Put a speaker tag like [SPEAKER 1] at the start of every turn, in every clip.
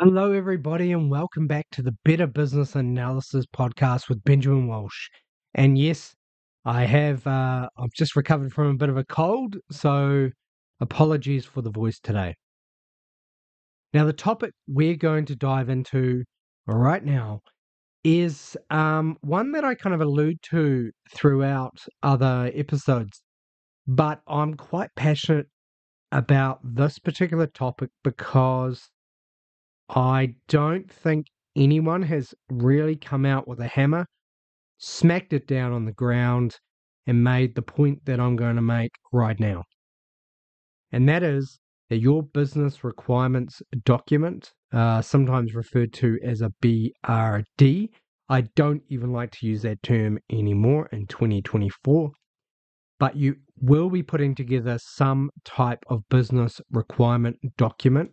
[SPEAKER 1] Hello, everybody, and welcome back to the Better Business Analysis podcast with Benjamin Walsh. And yes, I have, uh, I've just recovered from a bit of a cold, so apologies for the voice today. Now, the topic we're going to dive into right now is um, one that I kind of allude to throughout other episodes, but I'm quite passionate about this particular topic because I don't think anyone has really come out with a hammer, smacked it down on the ground, and made the point that I'm going to make right now. And that is that your business requirements document, uh, sometimes referred to as a BRD, I don't even like to use that term anymore in 2024, but you will be putting together some type of business requirement document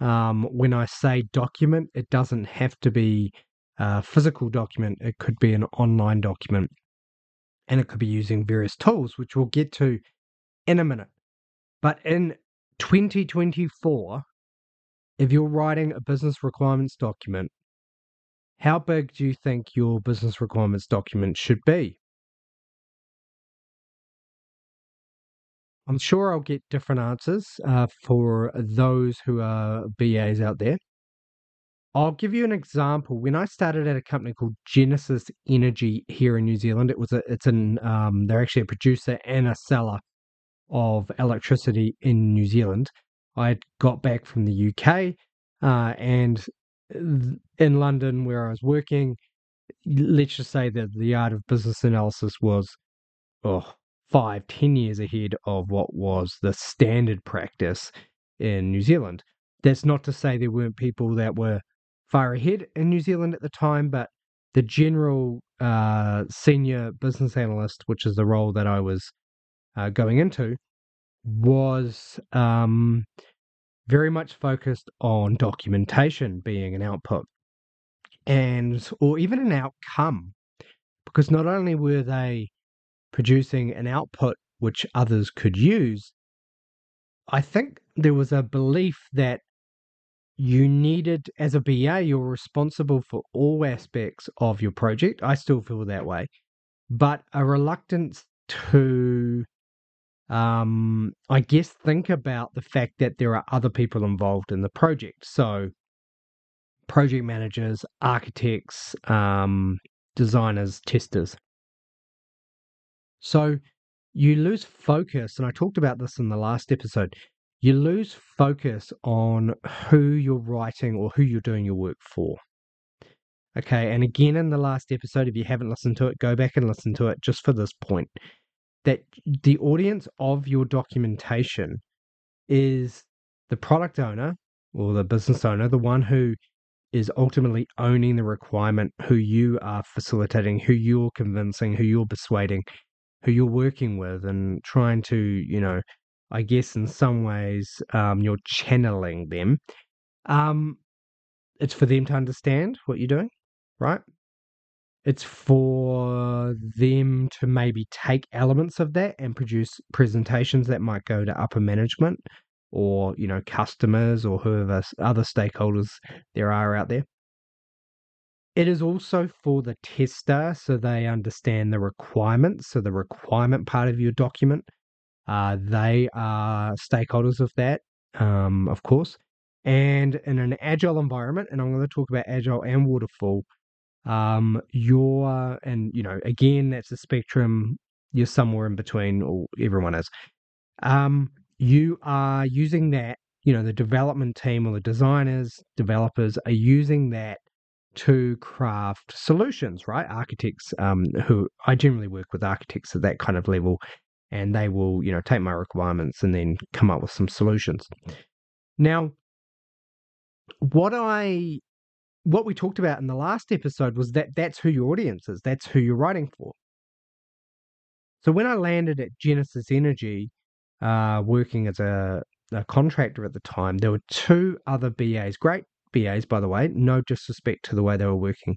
[SPEAKER 1] um, when I say document, it doesn't have to be a physical document, it could be an online document. And it could be using various tools, which we'll get to in a minute. But in 2024, if you're writing a business requirements document, how big do you think your business requirements document should be? I'm sure I'll get different answers uh, for those who are BAs out there. I'll give you an example. When I started at a company called Genesis Energy here in New Zealand, it was a, it's an um, they're actually a producer and a seller of electricity in New Zealand. I got back from the UK uh, and in London where I was working. Let's just say that the art of business analysis was oh five, ten years ahead of what was the standard practice in New Zealand. That's not to say there weren't people that were far ahead in New Zealand at the time, but the general uh, senior business analyst, which is the role that I was uh, going into, was um, very much focused on documentation being an output and or even an outcome because not only were they producing an output which others could use, I think there was a belief that you needed, as a BA, you're responsible for all aspects of your project. I still feel that way, but a reluctance to, um, I guess, think about the fact that there are other people involved in the project. So, project managers, architects, um, designers, testers. So you lose focus, and I talked about this in the last episode. You lose focus on who you're writing or who you're doing your work for. Okay, and again in the last episode, if you haven't listened to it, go back and listen to it just for this point. That the audience of your documentation is the product owner or the business owner, the one who is ultimately owning the requirement, who you are facilitating, who you're convincing, who you're persuading, who you're working with and trying to, you know, I guess in some ways um, you're channeling them. Um, it's for them to understand what you're doing, right? It's for them to maybe take elements of that and produce presentations that might go to upper management or, you know, customers or whoever other stakeholders there are out there. It is also for the tester so they understand the requirements. So, the requirement part of your document, uh, they are stakeholders of that, um, of course. And in an agile environment, and I'm going to talk about agile and waterfall, um, you're, and you know, again, that's a spectrum, you're somewhere in between, or everyone is. Um, you are using that, you know, the development team or the designers, developers are using that to craft solutions, right? Architects um, who I generally work with architects at that kind of level, and they will, you know, take my requirements and then come up with some solutions. Now, what I what we talked about in the last episode was that that's who your audience is. That's who you're writing for. So when I landed at Genesis Energy, uh, working as a, a contractor at the time, there were two other BAs, great BAs, by the way, no disrespect to the way they were working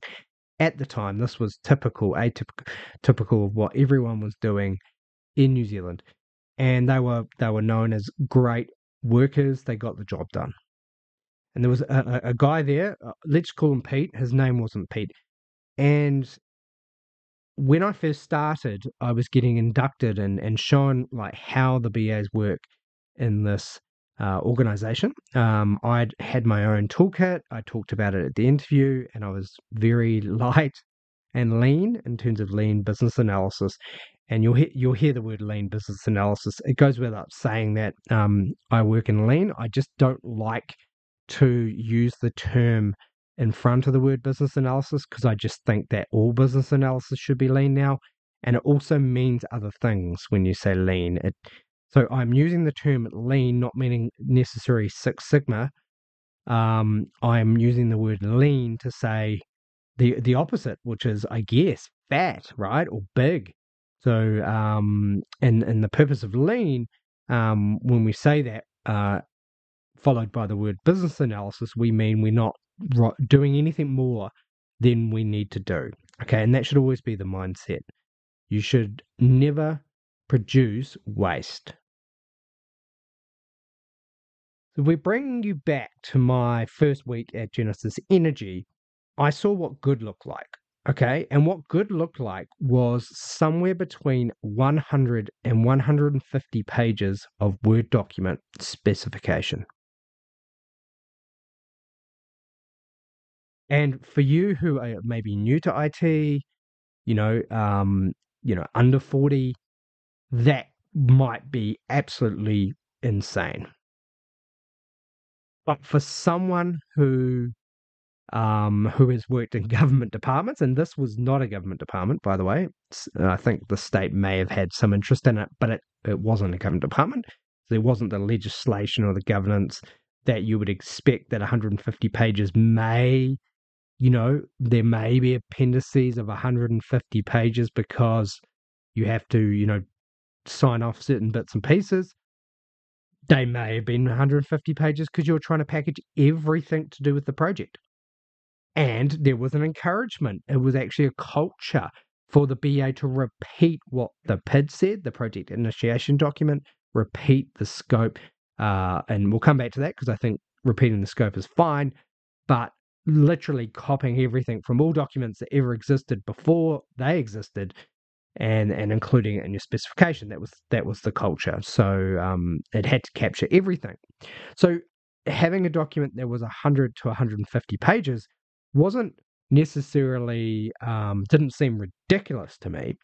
[SPEAKER 1] at the time. This was typical, atypical, typical of what everyone was doing in New Zealand, and they were they were known as great workers. They got the job done. and there was a, a, guy there. Uh, let's call him Pete. His name wasn't Pete, and when I first started, I was getting inducted and, and shown like how the BAs work in this uh, organization. Um, I'd had my own toolkit. I talked about it at the interview, and I was very light and lean in terms of lean business analysis. And you'll hear, you'll hear the word lean business analysis. It goes without saying that um, I work in lean. I just don't like to use the term in front of the word business analysis because I just think that all business analysis should be lean now. And it also means other things when you say lean. It, so I'm using the term lean, not meaning necessary Six Sigma. Um, I'm using the word lean to say the the opposite, which is, I guess, fat, right, or big. So, um, and and the purpose of lean, um, when we say that, uh, followed by the word business analysis, we mean we're not doing anything more than we need to do. Okay, and that should always be the mindset. You should never produce waste. So we're bringing you back to my first week at Genesis Energy. I saw what good looked like. Okay, and what good looked like was somewhere between 100 and 150 pages of Word document specification. And for you who are maybe new to IT, you know, um, you know, under 40, that might be absolutely insane. But for someone who um, who has worked in government departments, and this was not a government department, by the way. I think the state may have had some interest in it, but it, it wasn't a government department. There wasn't the legislation or the governance that you would expect that 150 pages may you know, there may be appendices of 150 pages because you have to, you know, sign off certain bits and pieces. They may have been 150 pages because you're trying to package everything to do with the project. And there was an encouragement. It was actually a culture for the BA to repeat what the PID said, the project initiation document, repeat the scope. Uh, and we'll come back to that because I think repeating the scope is fine. But literally copying everything from all documents that ever existed before they existed and and including it in your specification that was that was the culture. So um, it had to capture everything. So having a document that was 100 to 150 pages wasn't necessarily um, didn't seem ridiculous to me.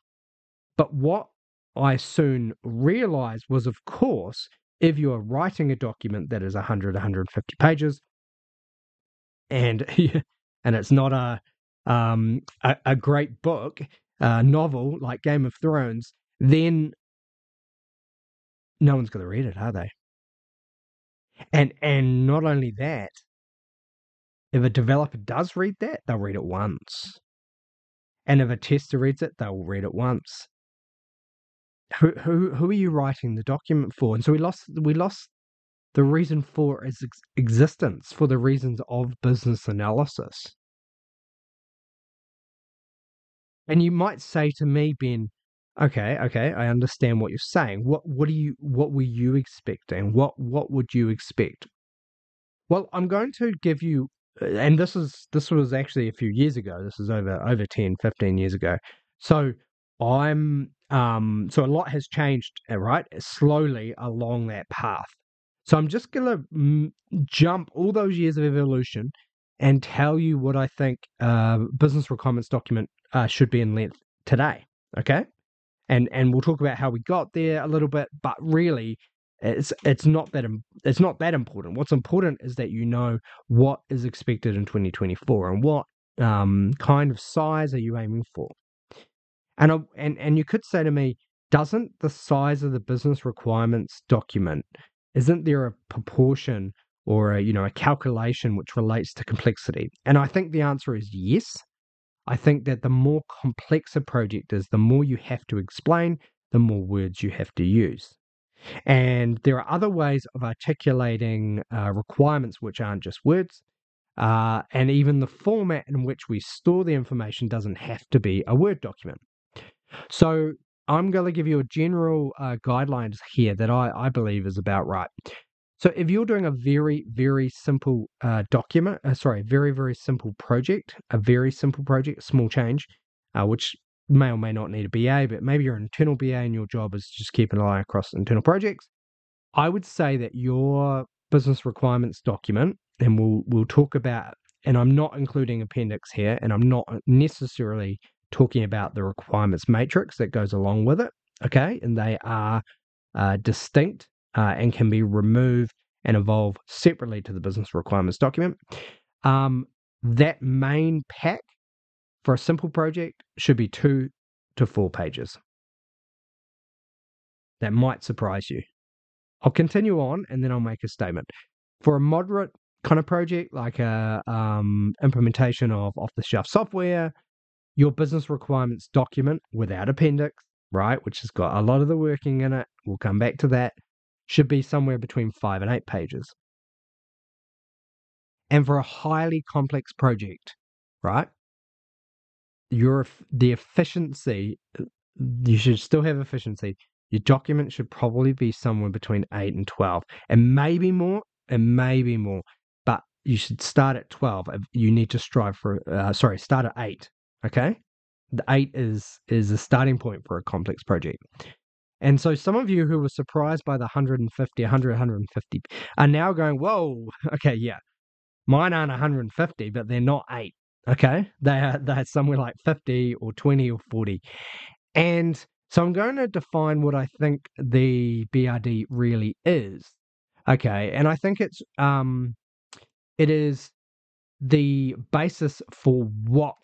[SPEAKER 1] But what i soon realized was of course if you are writing a document that is 100 150 pages and and it's not a um a, a great book, a novel like Game of Thrones, then no one's going to read it, are they? And and not only that, if a developer does read that, they'll read it once. And if a tester reads it, they'll read it once. Who who who are you writing the document for? And so we lost we lost the reason for its ex- existence, for the reasons of business analysis. And you might say to me, Ben, okay, okay, I understand what you're saying. What what do you what were you expecting? What what would you expect? Well, I'm going to give you uh, and this is this was actually a few years ago. This is over over 10, 15 years ago. So I'm um so a lot has changed, uh, right? Slowly along that path. So I'm just going to jump all those years of evolution and tell you what I think business requirements document uh, should be in length today. Okay, and and we'll talk about how we got there a little bit, but really. It's it's not that it's not that important. What's important is that you know what is expected in 2024 and what um, kind of size are you aiming for. And I, and and you could say to me, doesn't the size of the business requirements document isn't there a proportion or a you know a calculation which relates to complexity? And I think the answer is yes. I think that the more complex a project is, the more you have to explain, the more words you have to use. And there are other ways of articulating uh, requirements which aren't just words. Uh, and even the format in which we store the information doesn't have to be a Word document. So I'm going to give you a general uh, guidelines here that I, I believe is about right. So if you're doing a very, very simple uh, document, uh, sorry, very, very simple project, a very simple project, small change, uh, which may or may not need a BA, but maybe you're an internal BA and your job is just keep an eye across internal projects. I would say that your business requirements document, and we'll we'll talk about, and I'm not including appendix here, and I'm not necessarily talking about the requirements matrix that goes along with it. Okay, and they are uh, distinct uh, and can be removed and evolve separately to the business requirements document. Um, that main pack for a simple project should be two to four pages. That might surprise you. I'll continue on and then I'll make a statement. For a moderate kind of project, like a um, implementation of off-the-shelf software, your business requirements document without appendix, right, which has got a lot of the working in it, we'll come back to that, should be somewhere between five and eight pages. And for a highly complex project, right, your the efficiency you should still have efficiency. Your document should probably be somewhere between eight and twelve, and maybe more, and maybe more. But you should start at twelve. You need to strive for. Uh, sorry, start at eight. Okay, the eight is is a starting point for a complex project. And so some of you who were surprised by the 150, 100, 150 are now going, whoa, okay, yeah, mine aren't 150, but they're not eight. Okay, they are they're somewhere like 50 or 20 or 40. And so I'm going to define what I think the BRD really is. Okay, and I think it's um it is the basis for what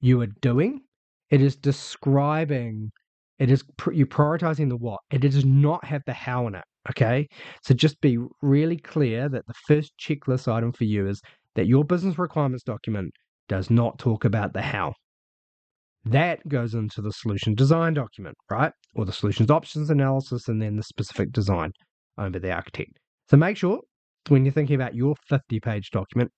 [SPEAKER 1] you are doing. It is describing it is pr- you prioritizing the what. It does not have the how in it. Okay, so just be really clear that the first checklist item for you is that your business requirements document does not talk about the how. That goes into the solution design document, right? Or the solutions options analysis and then the specific design over the architect. So make sure when you're thinking about your 50 page document,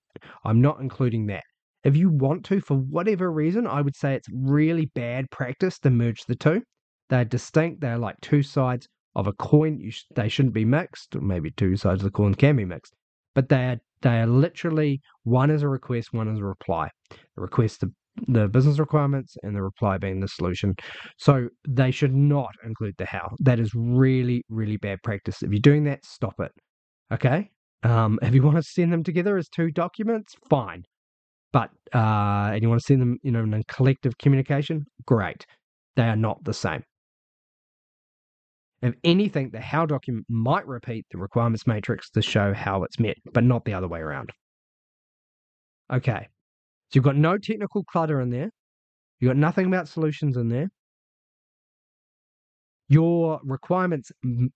[SPEAKER 1] I'm not including that. If you want to, for whatever reason, I would say it's really bad practice to merge the two. They're distinct, they're like two sides of a coin. Sh- they shouldn't be mixed, maybe two sides of the coin can be mixed, but they are they are literally one is a request, one is a reply. The request the, the business requirements and the reply being the solution. So they should not include the how. That is really, really bad practice. If you're doing that, stop it. Okay? Um, if you want to send them together as two documents, fine. But uh, and you want to send them, you know, in a collective communication, great. They are not the same. If anything, the how document might repeat the requirements matrix to show how it's met, but not the other way around. Okay, so you've got no technical clutter in there. You've got nothing about solutions in there. Your requirements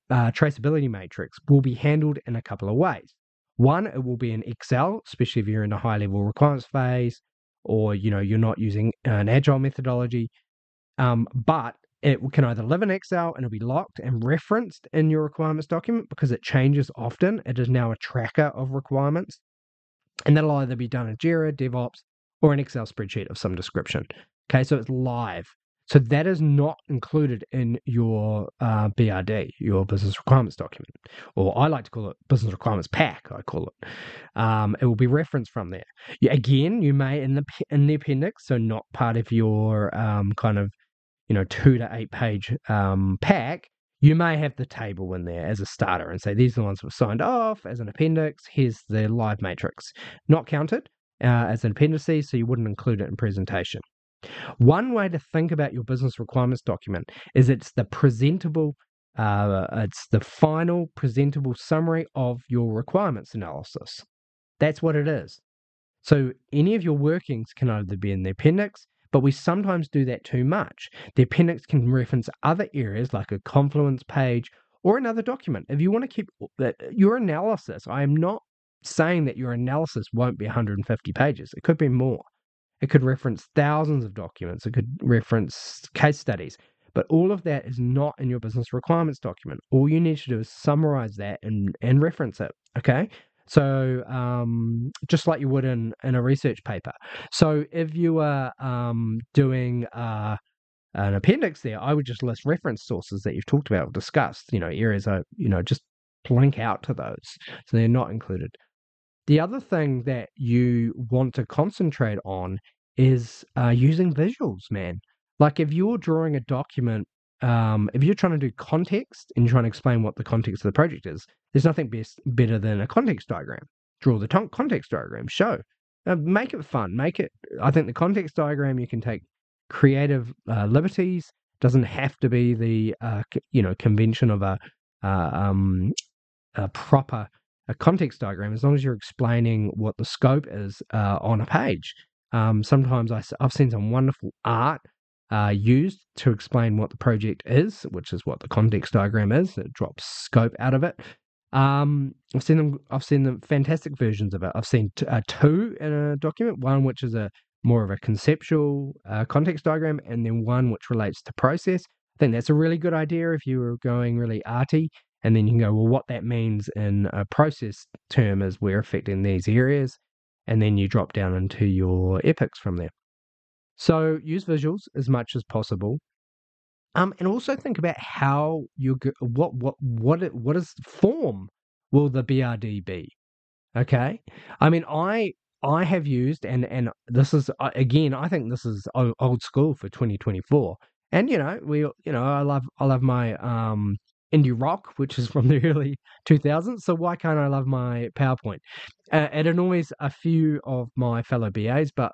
[SPEAKER 1] uh, traceability matrix will be handled in a couple of ways. One, it will be in Excel, especially if you're in a high level requirements phase or you know you're not using an agile methodology. Um, but it can either live in Excel and it'll be locked and referenced in your requirements document because it changes often. It is now a tracker of requirements. And that'll either be done in Jira, DevOps, or an Excel spreadsheet of some description. Okay, so it's live. So that is not included in your uh, BRD, your business requirements document, or I like to call it business requirements pack. I call it. Um, it will be referenced from there. again, you may in the in the appendix, so not part of your um, kind of you know, two to eight page um, pack, you may have the table in there as a starter and say these are the ones that were signed off as an appendix. Here's the live matrix, not counted uh, as an appendice, so you wouldn't include it in presentation. One way to think about your business requirements document is it's the presentable, uh, it's the final presentable summary of your requirements analysis. That's what it is. So any of your workings can either be in the appendix, but we sometimes do that too much. The appendix can reference other areas like a Confluence page or another document. If you want to keep uh, that uh, your analysis, I am not saying that your analysis won't be 150 pages. It could be more. It could reference thousands of documents. It could reference case studies. But all of that is not in your business requirements document. All you need to do is summarize that and, and reference it. Okay. So um, just like you would in, in a research paper. So if you are um, doing uh, an appendix there, I would just list reference sources that you've talked about or discussed, you know, areas I, you know, just link out to those. So they're not included. The other thing that you want to concentrate on is uh, using visuals, man. Like if you're drawing a document, um, if you're trying to do context and you're trying to explain what the context of the project is, there's nothing best better than a context diagram. Draw the t- context diagram, show, uh, make it fun, make it. I think the context diagram you can take creative uh, liberties. Doesn't have to be the uh, you know convention of a, uh, um, a proper a context diagram as long as you're explaining what the scope is uh, on a page. Um, sometimes I, have seen some wonderful art uh, used to explain what the project is, which is what the context diagram is. It drops scope out of it. Um, I've seen them. I've seen the fantastic versions of it. I've seen t- uh, two in a document. One which is a more of a conceptual uh, context diagram, and then one which relates to process. I think that's a really good idea if you were going really arty. And then you can go, well, what that means in a process term is we're affecting these areas. And then you drop down into your epics from there. So use visuals as much as possible. Um, and also think about how you what what what it, what is form will the BRD be? Okay, I mean I I have used and and this is uh, again I think this is old school for 2024. And you know we you know I love I love my um indie rock, which is from the early 2000s. So why can't I love my PowerPoint? Uh, it annoys a few of my fellow BAs, but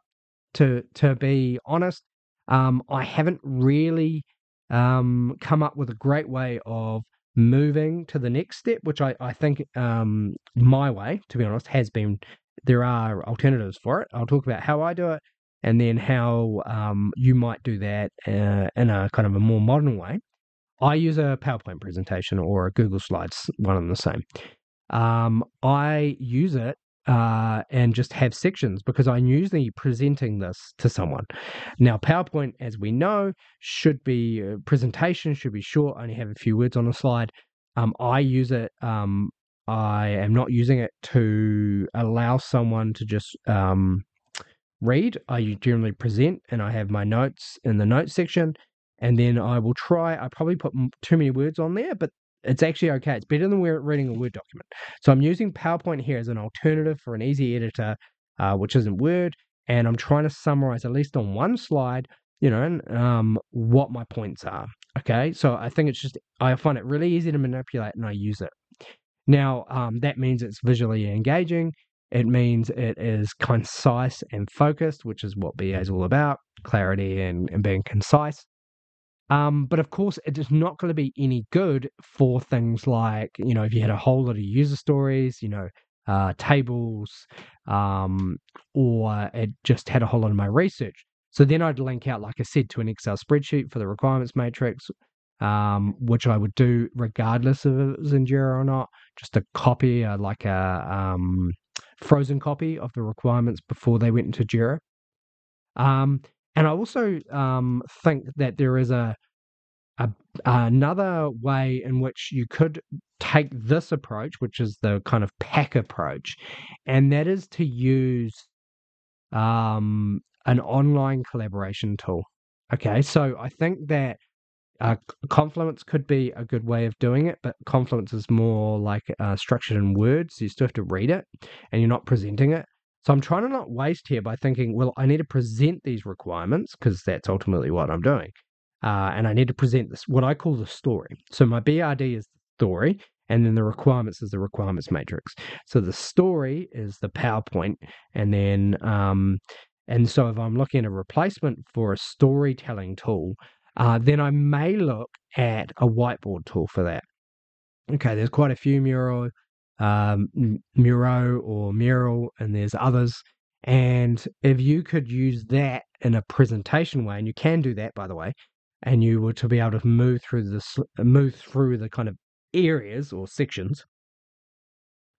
[SPEAKER 1] to to be honest, um, I haven't really um, come up with a great way of moving to the next step, which I, I think um, my way, to be honest, has been there are alternatives for it. I'll talk about how I do it and then how um, you might do that uh, in a kind of a more modern way. I use a PowerPoint presentation or a Google Slides, one and the same. Um, I use it uh, and just have sections because I'm usually presenting this to someone. Now, PowerPoint, as we know, should be uh, presentation should be short, only have a few words on a slide. Um, I use it. Um, I am not using it to allow someone to just um, read. I generally present, and I have my notes in the notes section, and then I will try. I probably put too many words on there, but it's actually okay. It's better than reading a Word document. So I'm using PowerPoint here as an alternative for an easy editor, uh, which isn't Word, and I'm trying to summarize at least on one slide, you know, um, what my points are. Okay, so I think it's just I find it really easy to manipulate, and I use it. Now um, that means it's visually engaging. It means it is concise and focused, which is what BA is all about clarity and, and being concise. Um, but of course, it is not going to be any good for things like, you know, if you had a whole lot of user stories, you know, uh, tables, um, or it just had a whole lot of my research. So then I'd link out, like I said, to an Excel spreadsheet for the requirements matrix, um, which I would do regardless of if it was in Jira or not. Just a copy, uh, like a um, frozen copy of the requirements before they went into Jira. Um, and I also um, think that there is a, a another way in which you could take this approach, which is the kind of pack approach, and that is to use um, an online collaboration tool. Okay, so I think that uh, Confluence could be a good way of doing it, but Confluence is more like uh, structured in words. So you still have to read it, and you're not presenting it. So I'm trying to not waste here by thinking, well, I need to present these requirements because that's ultimately what I'm doing. Uh, and I need to present this, what I call the story. So my BRD is the story, and then the requirements is the requirements matrix. So the story is the PowerPoint, and then, um, and so if I'm looking at a replacement for a storytelling tool, uh, then I may look at a whiteboard tool for that. Okay, there's quite a few Miro um, Miro or Mural, and there's others. And if you could use that in a presentation way, and you can do that, by the way, and you were to be able to move through the move through the kind of areas or sections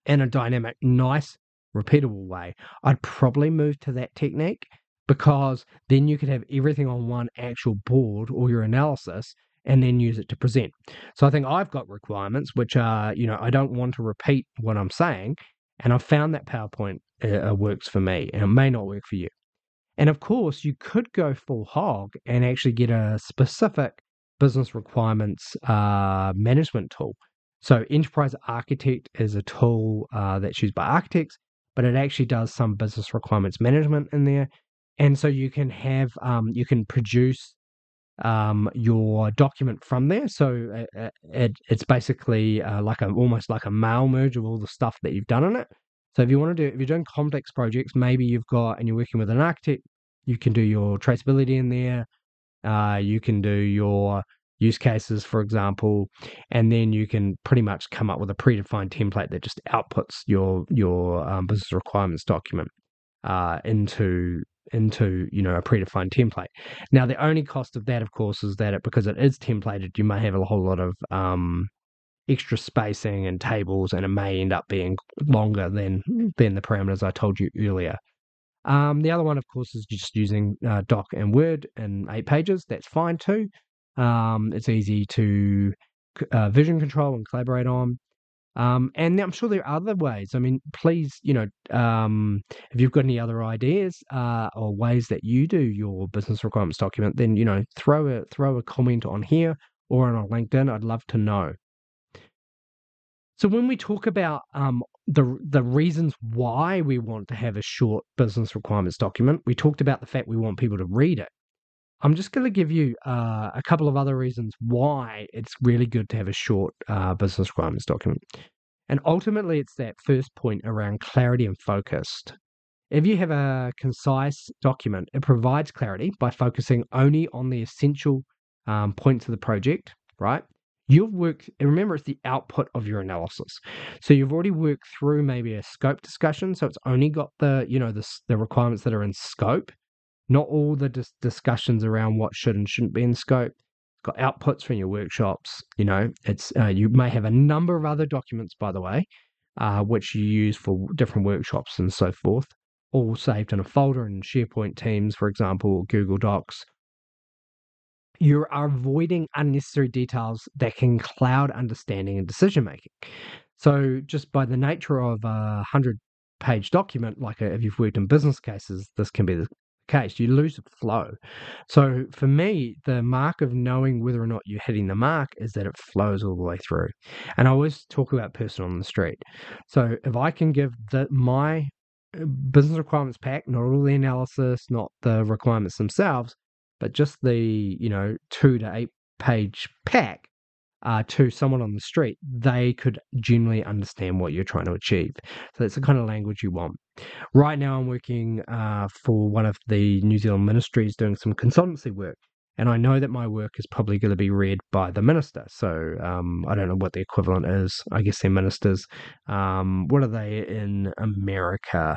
[SPEAKER 1] in a dynamic, nice, repeatable way, I'd probably move to that technique because then you could have everything on one actual board or your analysis and then use it to present. So I think I've got requirements which are, you know, I don't want to repeat what I'm saying. And I've found that PowerPoint uh, uh, works for me and it may not work for you. And of course, you could go full hog and actually get a specific business requirements uh, management tool. So, Enterprise Architect is a tool uh, that's used by architects, but it actually does some business requirements management in there. And so you can have, um, you can produce um, your document from there. So it, uh, uh, it it's basically uh, like a almost like a mail merge of all the stuff that you've done on it. So if you want to do, if you're doing complex projects, maybe you've got and you're working with an architect, you can do your traceability in there. Uh, you can do your use cases, for example, and then you can pretty much come up with a predefined template that just outputs your your um, business requirements document uh, into into you know a predefined template. Now the only cost of that, of course, is that it because it is templated, you may have a whole lot of um, extra spacing and tables, and it may end up being longer than than the parameters I told you earlier. Um, the other one, of course, is just using uh, Doc and Word in eight pages. That's fine too. Um, it's easy to uh, vision control and collaborate on. Um, and I'm sure there are other ways. I mean, please, you know, um, if you've got any other ideas uh, or ways that you do your business requirements document, then you know, throw a throw a comment on here or on LinkedIn. I'd love to know. So when we talk about um, the the reasons why we want to have a short business requirements document, we talked about the fact we want people to read it. I'm just going to give you uh, a couple of other reasons why it's really good to have a short uh, business requirements document. And ultimately, it's that first point around clarity and focused. If you have a concise document, it provides clarity by focusing only on the essential um, points of the project, right? You've worked, and remember, it's the output of your analysis. So you've already worked through maybe a scope discussion. So it's only got the, you know, the, the requirements that are in scope not all the dis- discussions around what should and shouldn't be in scope. Got outputs from your workshops. You know, it's uh, you may have a number of other documents, by the way, uh, which you use for different workshops and so forth, all saved in a folder in SharePoint Teams, for example, Google Docs. You are avoiding unnecessary details that can cloud understanding and decision making. So, just by the nature of a hundred page document, like a, if you've worked in business cases, this can be the case, you lose the flow. So for me, the mark of knowing whether or not you're hitting the mark is that it flows all the way through. And I always talk about person on the street. So if I can give the, my uh, business requirements pack, not all the analysis, not the requirements themselves, but just the, you know, two to eight page pack, uh, to someone on the street, they could generally understand what you're trying to achieve. So that's the kind of language you want. Right now, I'm working uh, for one of the New Zealand ministries doing some consultancy work. And I know that my work is probably going to be read by the minister. So um, I don't know what the equivalent is. I guess they're ministers. Um, what are they in America?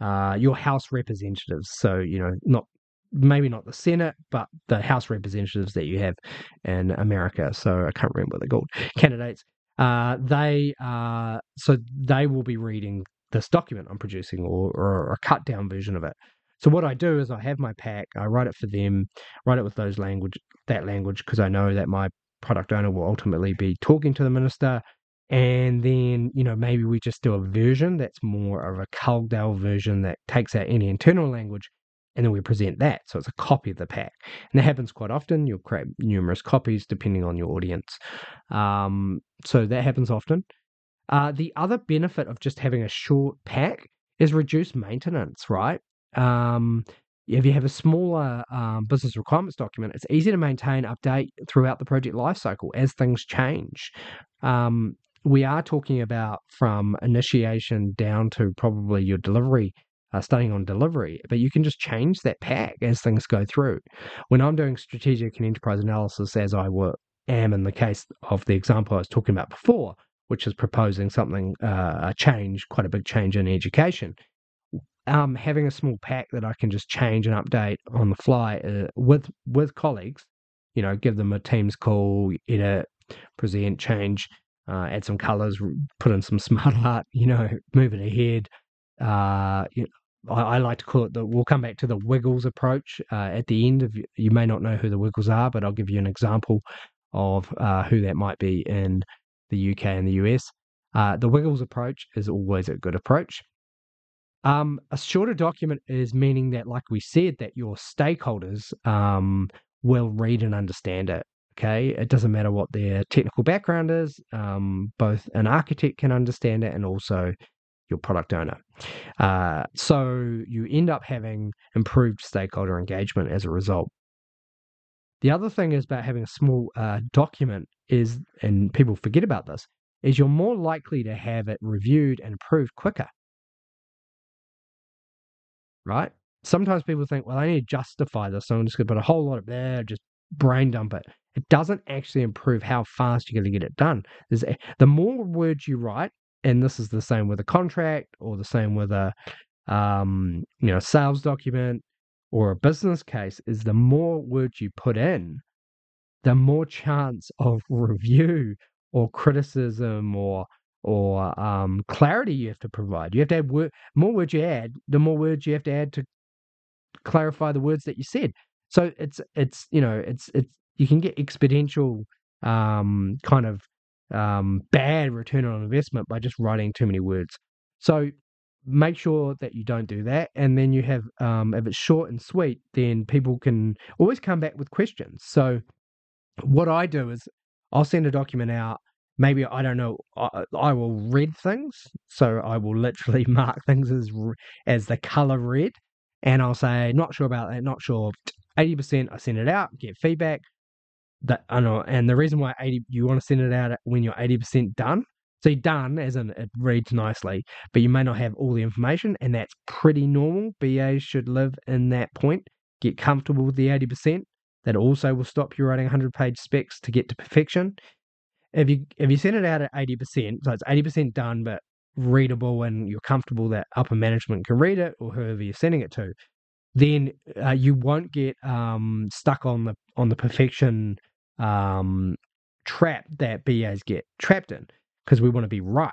[SPEAKER 1] Uh, your House representatives. So, you know, not maybe not the Senate, but the House representatives that you have in America. So I can't remember what they're called. Candidates. Uh, they uh, so they will be reading this document I'm producing or, or a cut down version of it. So what I do is I have my pack, I write it for them, write it with those language that language because I know that my product owner will ultimately be talking to the minister. And then, you know, maybe we just do a version that's more of a Caldell version that takes out any internal language and then we present that. So it's a copy of the pack. And that happens quite often. You'll create numerous copies depending on your audience. Um, so that happens often. Uh, the other benefit of just having a short pack is reduced maintenance, right? Um, if you have a smaller um, business requirements document, it's easy to maintain, update throughout the project lifecycle as things change. Um, we are talking about from initiation down to probably your delivery uh, studying on delivery, but you can just change that pack as things go through. When I'm doing strategic and enterprise analysis, as I were, am in the case of the example I was talking about before, which is proposing something, uh, a change, quite a big change in education. Um, having a small pack that I can just change and update on the fly uh, with with colleagues, you know, give them a Teams call, edit, present, change, uh, add some colors, put in some smart art, you know, move it ahead. Uh, you know, I, I, like to call it the. We'll come back to the Wiggles approach uh, at the end. Of you may not know who the Wiggles are, but I'll give you an example of uh, who that might be in the UK and the US. Uh, the Wiggles approach is always a good approach. Um, a shorter document is meaning that, like we said, that your stakeholders um, will read and understand it. Okay, it doesn't matter what their technical background is, um, both an architect can understand it and also your product owner. Uh, so you end up having improved stakeholder engagement as a result. The other thing is about having a small uh, document is, and people forget about this, is you're more likely to have it reviewed and approved quicker. Right? Sometimes people think, well, I need to justify this, so I'm just going to put a whole lot of there, just brain dump it. It doesn't actually improve how fast you're going to get it done. There's, the more words you write, and this is the same with a contract or the same with a um, you know sales document or a business case, is the more words you put in, the more chance of review or criticism or or um, clarity you have to provide. You have to add more words you add, the more words you have to add to clarify the words that you said. So it's it's you know it's it's you can get exponential um, kind of um, bad return on investment by just writing too many words. So make sure that you don't do that. And then you have, um, if it's short and sweet, then people can always come back with questions. So what I do is I'll send a document out. Maybe I don't know. I, I will read things, so I will literally mark things as as the color red, and I'll say not sure about that, not sure. Eighty percent, I send it out, get feedback that I know, and the reason why 80 you want to send it out when you're 80% done. See, done as in it reads nicely, but you may not have all the information, and that's pretty normal. BAs should live in that point, get comfortable with the 80%. That also will stop you writing 100 page specs to get to perfection. If you if you send it out at 80%, so it's 80% done, but readable, and you're comfortable that upper management can read it, or whoever you're sending it to, then uh, you won't get um, stuck on the on the perfection um, trap that BAs get trapped in because we want to be right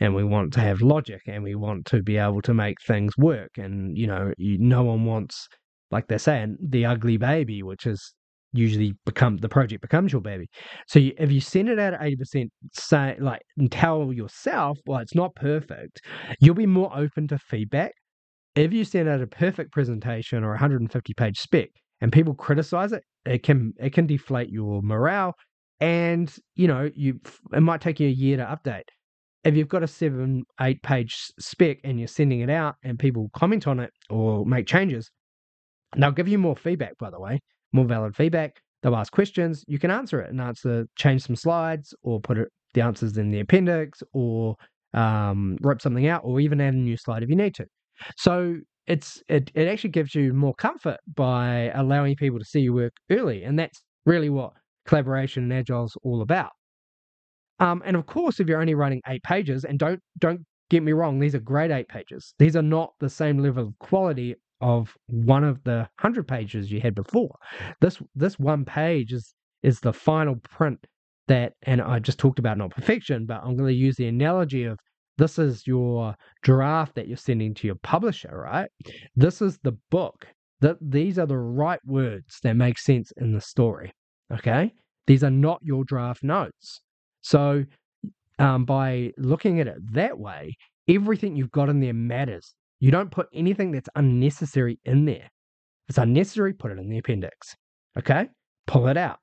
[SPEAKER 1] and we want to have logic and we want to be able to make things work. And, you know, you, no one wants, like they're saying, the ugly baby, which is usually become the project becomes your baby. So you, if you send it out at 80%, say like and tell yourself, well, it's not perfect, you'll be more open to feedback. If you send out a perfect presentation or a 150 page spec and people criticize it, it can it can deflate your morale, and you know you it might take you a year to update. If you've got a seven eight page spec and you're sending it out and people comment on it or make changes, they'll give you more feedback. By the way, more valid feedback. They'll ask questions. You can answer it and answer, change some slides or put it, the answers in the appendix or um, rip something out or even add a new slide if you need to. So it's it, it actually gives you more comfort by allowing people to see your work early and that's really what collaboration and agile is all about um, and of course if you're only writing eight pages and don't don't get me wrong these are great eight pages these are not the same level of quality of one of the hundred pages you had before this this one page is is the final print that and i just talked about not perfection but i'm going to use the analogy of this is your draft that you're sending to your publisher, right? This is the book. That these are the right words that make sense in the story. Okay, these are not your draft notes. So, um, by looking at it that way, everything you've got in there matters. You don't put anything that's unnecessary in there. If it's unnecessary, put it in the appendix. Okay, pull it out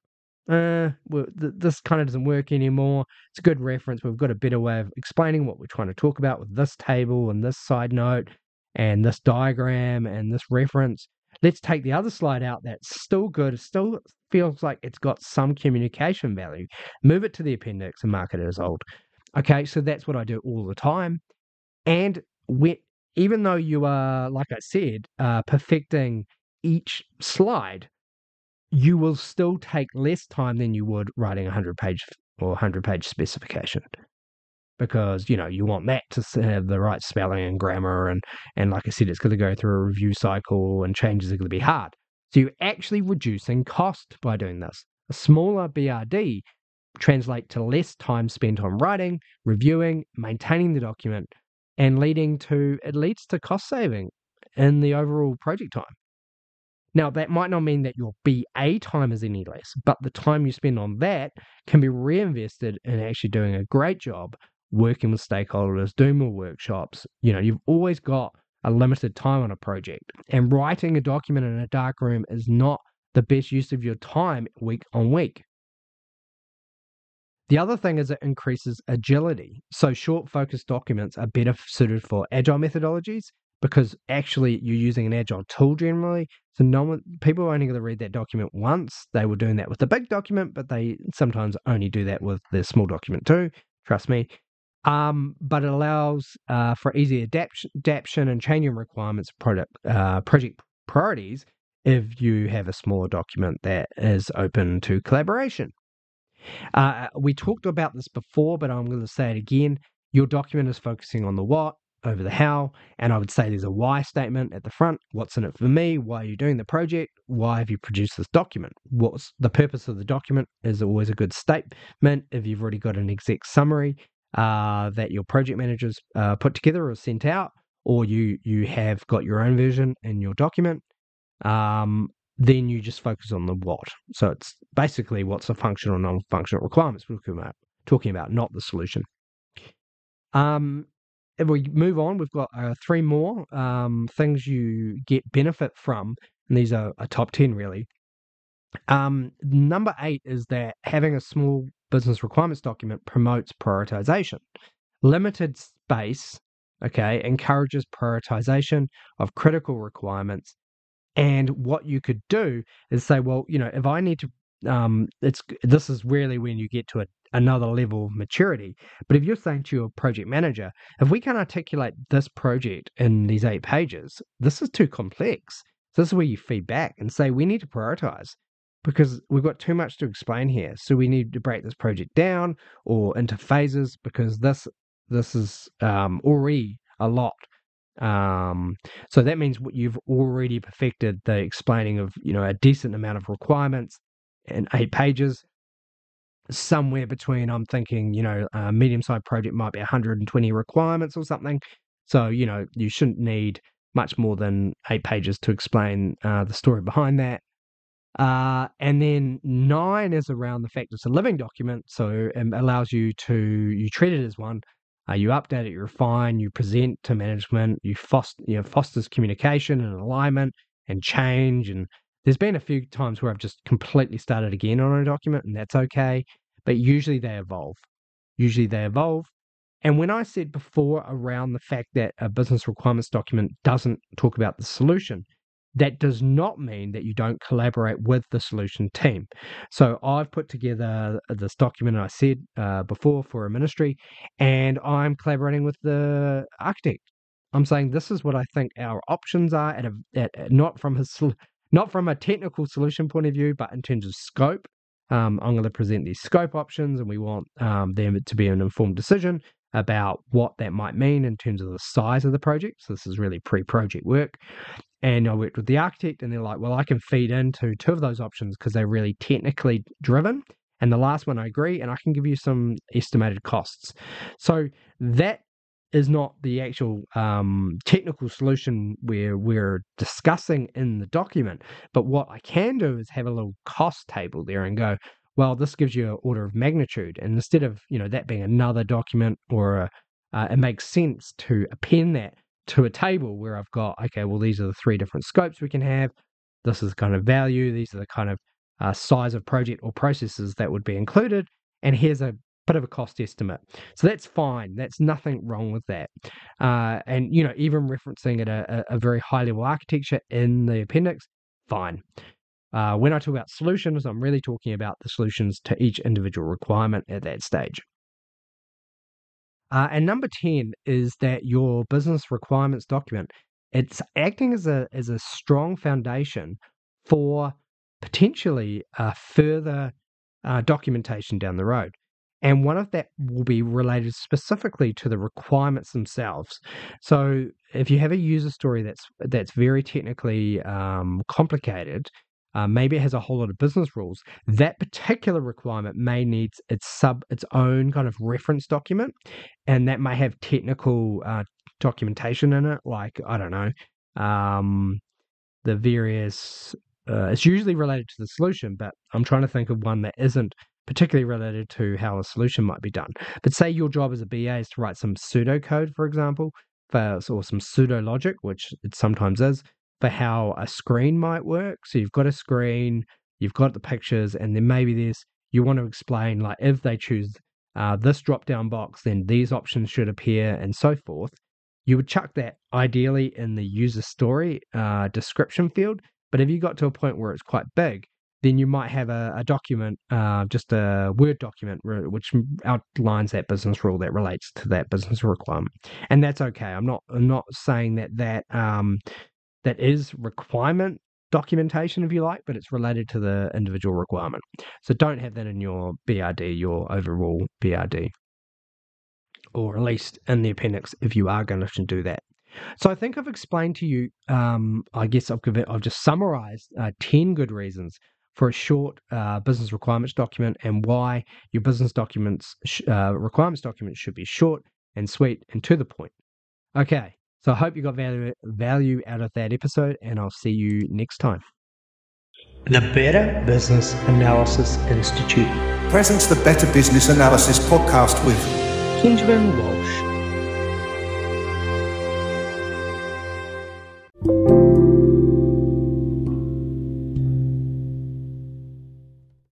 [SPEAKER 1] uh, well, th- this kind of doesn't work anymore. It's a good reference. We've got a better way of explaining what we're trying to talk about with this table and this side note and this diagram and this reference. Let's take the other slide out that's still good. Still feels like it's got some communication value. Move it to the appendix and mark it as old. Okay, so that's what I do all the time. And we, even though you are, like I said, uh, perfecting each slide, you will still take less time than you would writing a 100 page or 100 page specification. Because you know you want that to have the right spelling and grammar and and like i said it's going to go through a review cycle and changes are going to be hard. So you're actually reducing cost by doing this. A smaller brd translate to less time spent on writing reviewing maintaining the document and leading to it leads to cost saving in the overall project time now, that might not mean that your BA time is any less, but the time you spend on that can be reinvested in actually doing a great job working with stakeholders, doing more workshops. You know, you've always got a limited time on a project, and writing a document in a dark room is not the best use of your time week on week. The other thing is it increases agility. So short focused documents are better suited for agile methodologies because actually you're using an agile tool generally. So no one, people are only going to read that document once. They were doing that with the big document, but they sometimes only do that with the small document too. Trust me. Um, but it allows uh, for easy adaptation, and changing requirements, product uh, project priorities if you have a smaller document that is open to collaboration. Uh, we talked about this before, but I'm going to say it again. Your document is focusing on the what over the how, and I would say there's a why statement at the front. What's in it for me? Why are you doing the project? Why have you produced this document? What's the purpose of the document? Is always a good statement. If you've already got an exec summary uh, that your project managers uh, put together or sent out, or you you have got your own version in your document, um, then you just focus on the what. So it's basically what's the functional or non-functional requirements we're talking about, talking about, not the solution. Um, if we move on, we've got uh, three more um, things you get benefit from, and these are a top 10 really. Um, number eight is that having a small business requirements document promotes prioritization. Limited space, okay, encourages prioritization of critical requirements and what you could do is say, well, you know, if I need to, um, it's this is really when you get to a, another level of maturity. But if you're saying to your project manager, if we can articulate this project in these eight pages, this is too complex. So this is where you feed back and say we need to prioritize because we've got too much to explain here. So we need to break this project down or into phases because this this is um, already a lot um, so that means what you've already perfected the explaining of you know a decent amount of requirements in eight pages. Somewhere between, I'm thinking, you know, a medium-sized project might be 120 requirements or something. So you know, you shouldn't need much more than eight pages to explain uh, the story behind that. Uh, and then nine is around the fact it's a living document, so it allows you to you treat it as one, uh, you update it, you refine, you present to management, you foster, you know, fosters communication and alignment and change. And there's been a few times where I've just completely started again on a document, and that's okay. But usually they evolve. Usually they evolve. And when I said before around the fact that a business requirements document doesn't talk about the solution, that does not mean that you don't collaborate with the solution team. So I've put together this document I said uh, before for a ministry, and I'm collaborating with the architect. I'm saying this is what I think our options are at a at, not from his not from a technical solution point of view, but in terms of scope. Um, I'm going to present these scope options, and we want um, them to be an informed decision about what that might mean in terms of the size of the project. So this is really pre-project work. And I worked with the architect, and they're like, well, I can feed into two of those options because they're really technically driven. And the last one, I agree, and I can give you some estimated costs. So that is not the actual um, technical solution where we're discussing in the document. But what I can do is have a little cost table there and go, well, this gives you an order of magnitude. And instead of you know that being another document or a, uh, it makes sense to append that to a table where I've got, okay, well, these are the three different scopes we can have. This is the kind of value. These are the kind of uh, size of project or processes that would be included. And here's a bit of a cost estimate. So that's fine. That's nothing wrong with that. Uh, and, you know, even referencing at a, a, very high level architecture in the appendix, fine. Uh, when I talk about solutions, I'm really talking about the solutions to each individual requirement at that stage. Uh, and number 10 is that your business requirements document, it's acting as a, as a strong foundation for potentially uh, further uh, documentation down the road. And one of that will be related specifically to the requirements themselves. So if you have a user story that's that's very technically um, complicated, uh, maybe it has a whole lot of business rules. That particular requirement may need its sub its own kind of reference document, and that may have technical uh, documentation in it. Like I don't know, um, the various. Uh, it's usually related to the solution, but I'm trying to think of one that isn't particularly related to how a solution might be done. But say your job as a BA is to write some pseudocode, for example, for, or some pseudo logic, which it sometimes is, for how a screen might work. So you've got a screen, you've got the pictures, and then maybe there's you want to explain, like, if they choose uh, this drop down box, then these options should appear, and so forth. You would chuck that ideally in the user story uh, description field. But if you got to a point where it's quite big, then you might have a, a document, uh, just a Word document, which outlines that business rule that relates to that business requirement, and that's okay. I'm not I'm not saying that that um, that is requirement documentation, if you like, but it's related to the individual requirement. So don't have that in your BRD, your overall BRD, or at least in the appendix if you are going to do that. So I think I've explained to you. Um, I guess I've given, I've just summarized uh, ten good reasons for a short uh, business requirements document and why your business documents sh- uh, requirements document should be short and sweet and to the point. Okay, so I hope you got value value out of that episode, and I'll see you next time.
[SPEAKER 2] The Better Business Analysis Institute
[SPEAKER 3] presents the Better Business Analysis podcast with
[SPEAKER 2] Benjamin Walsh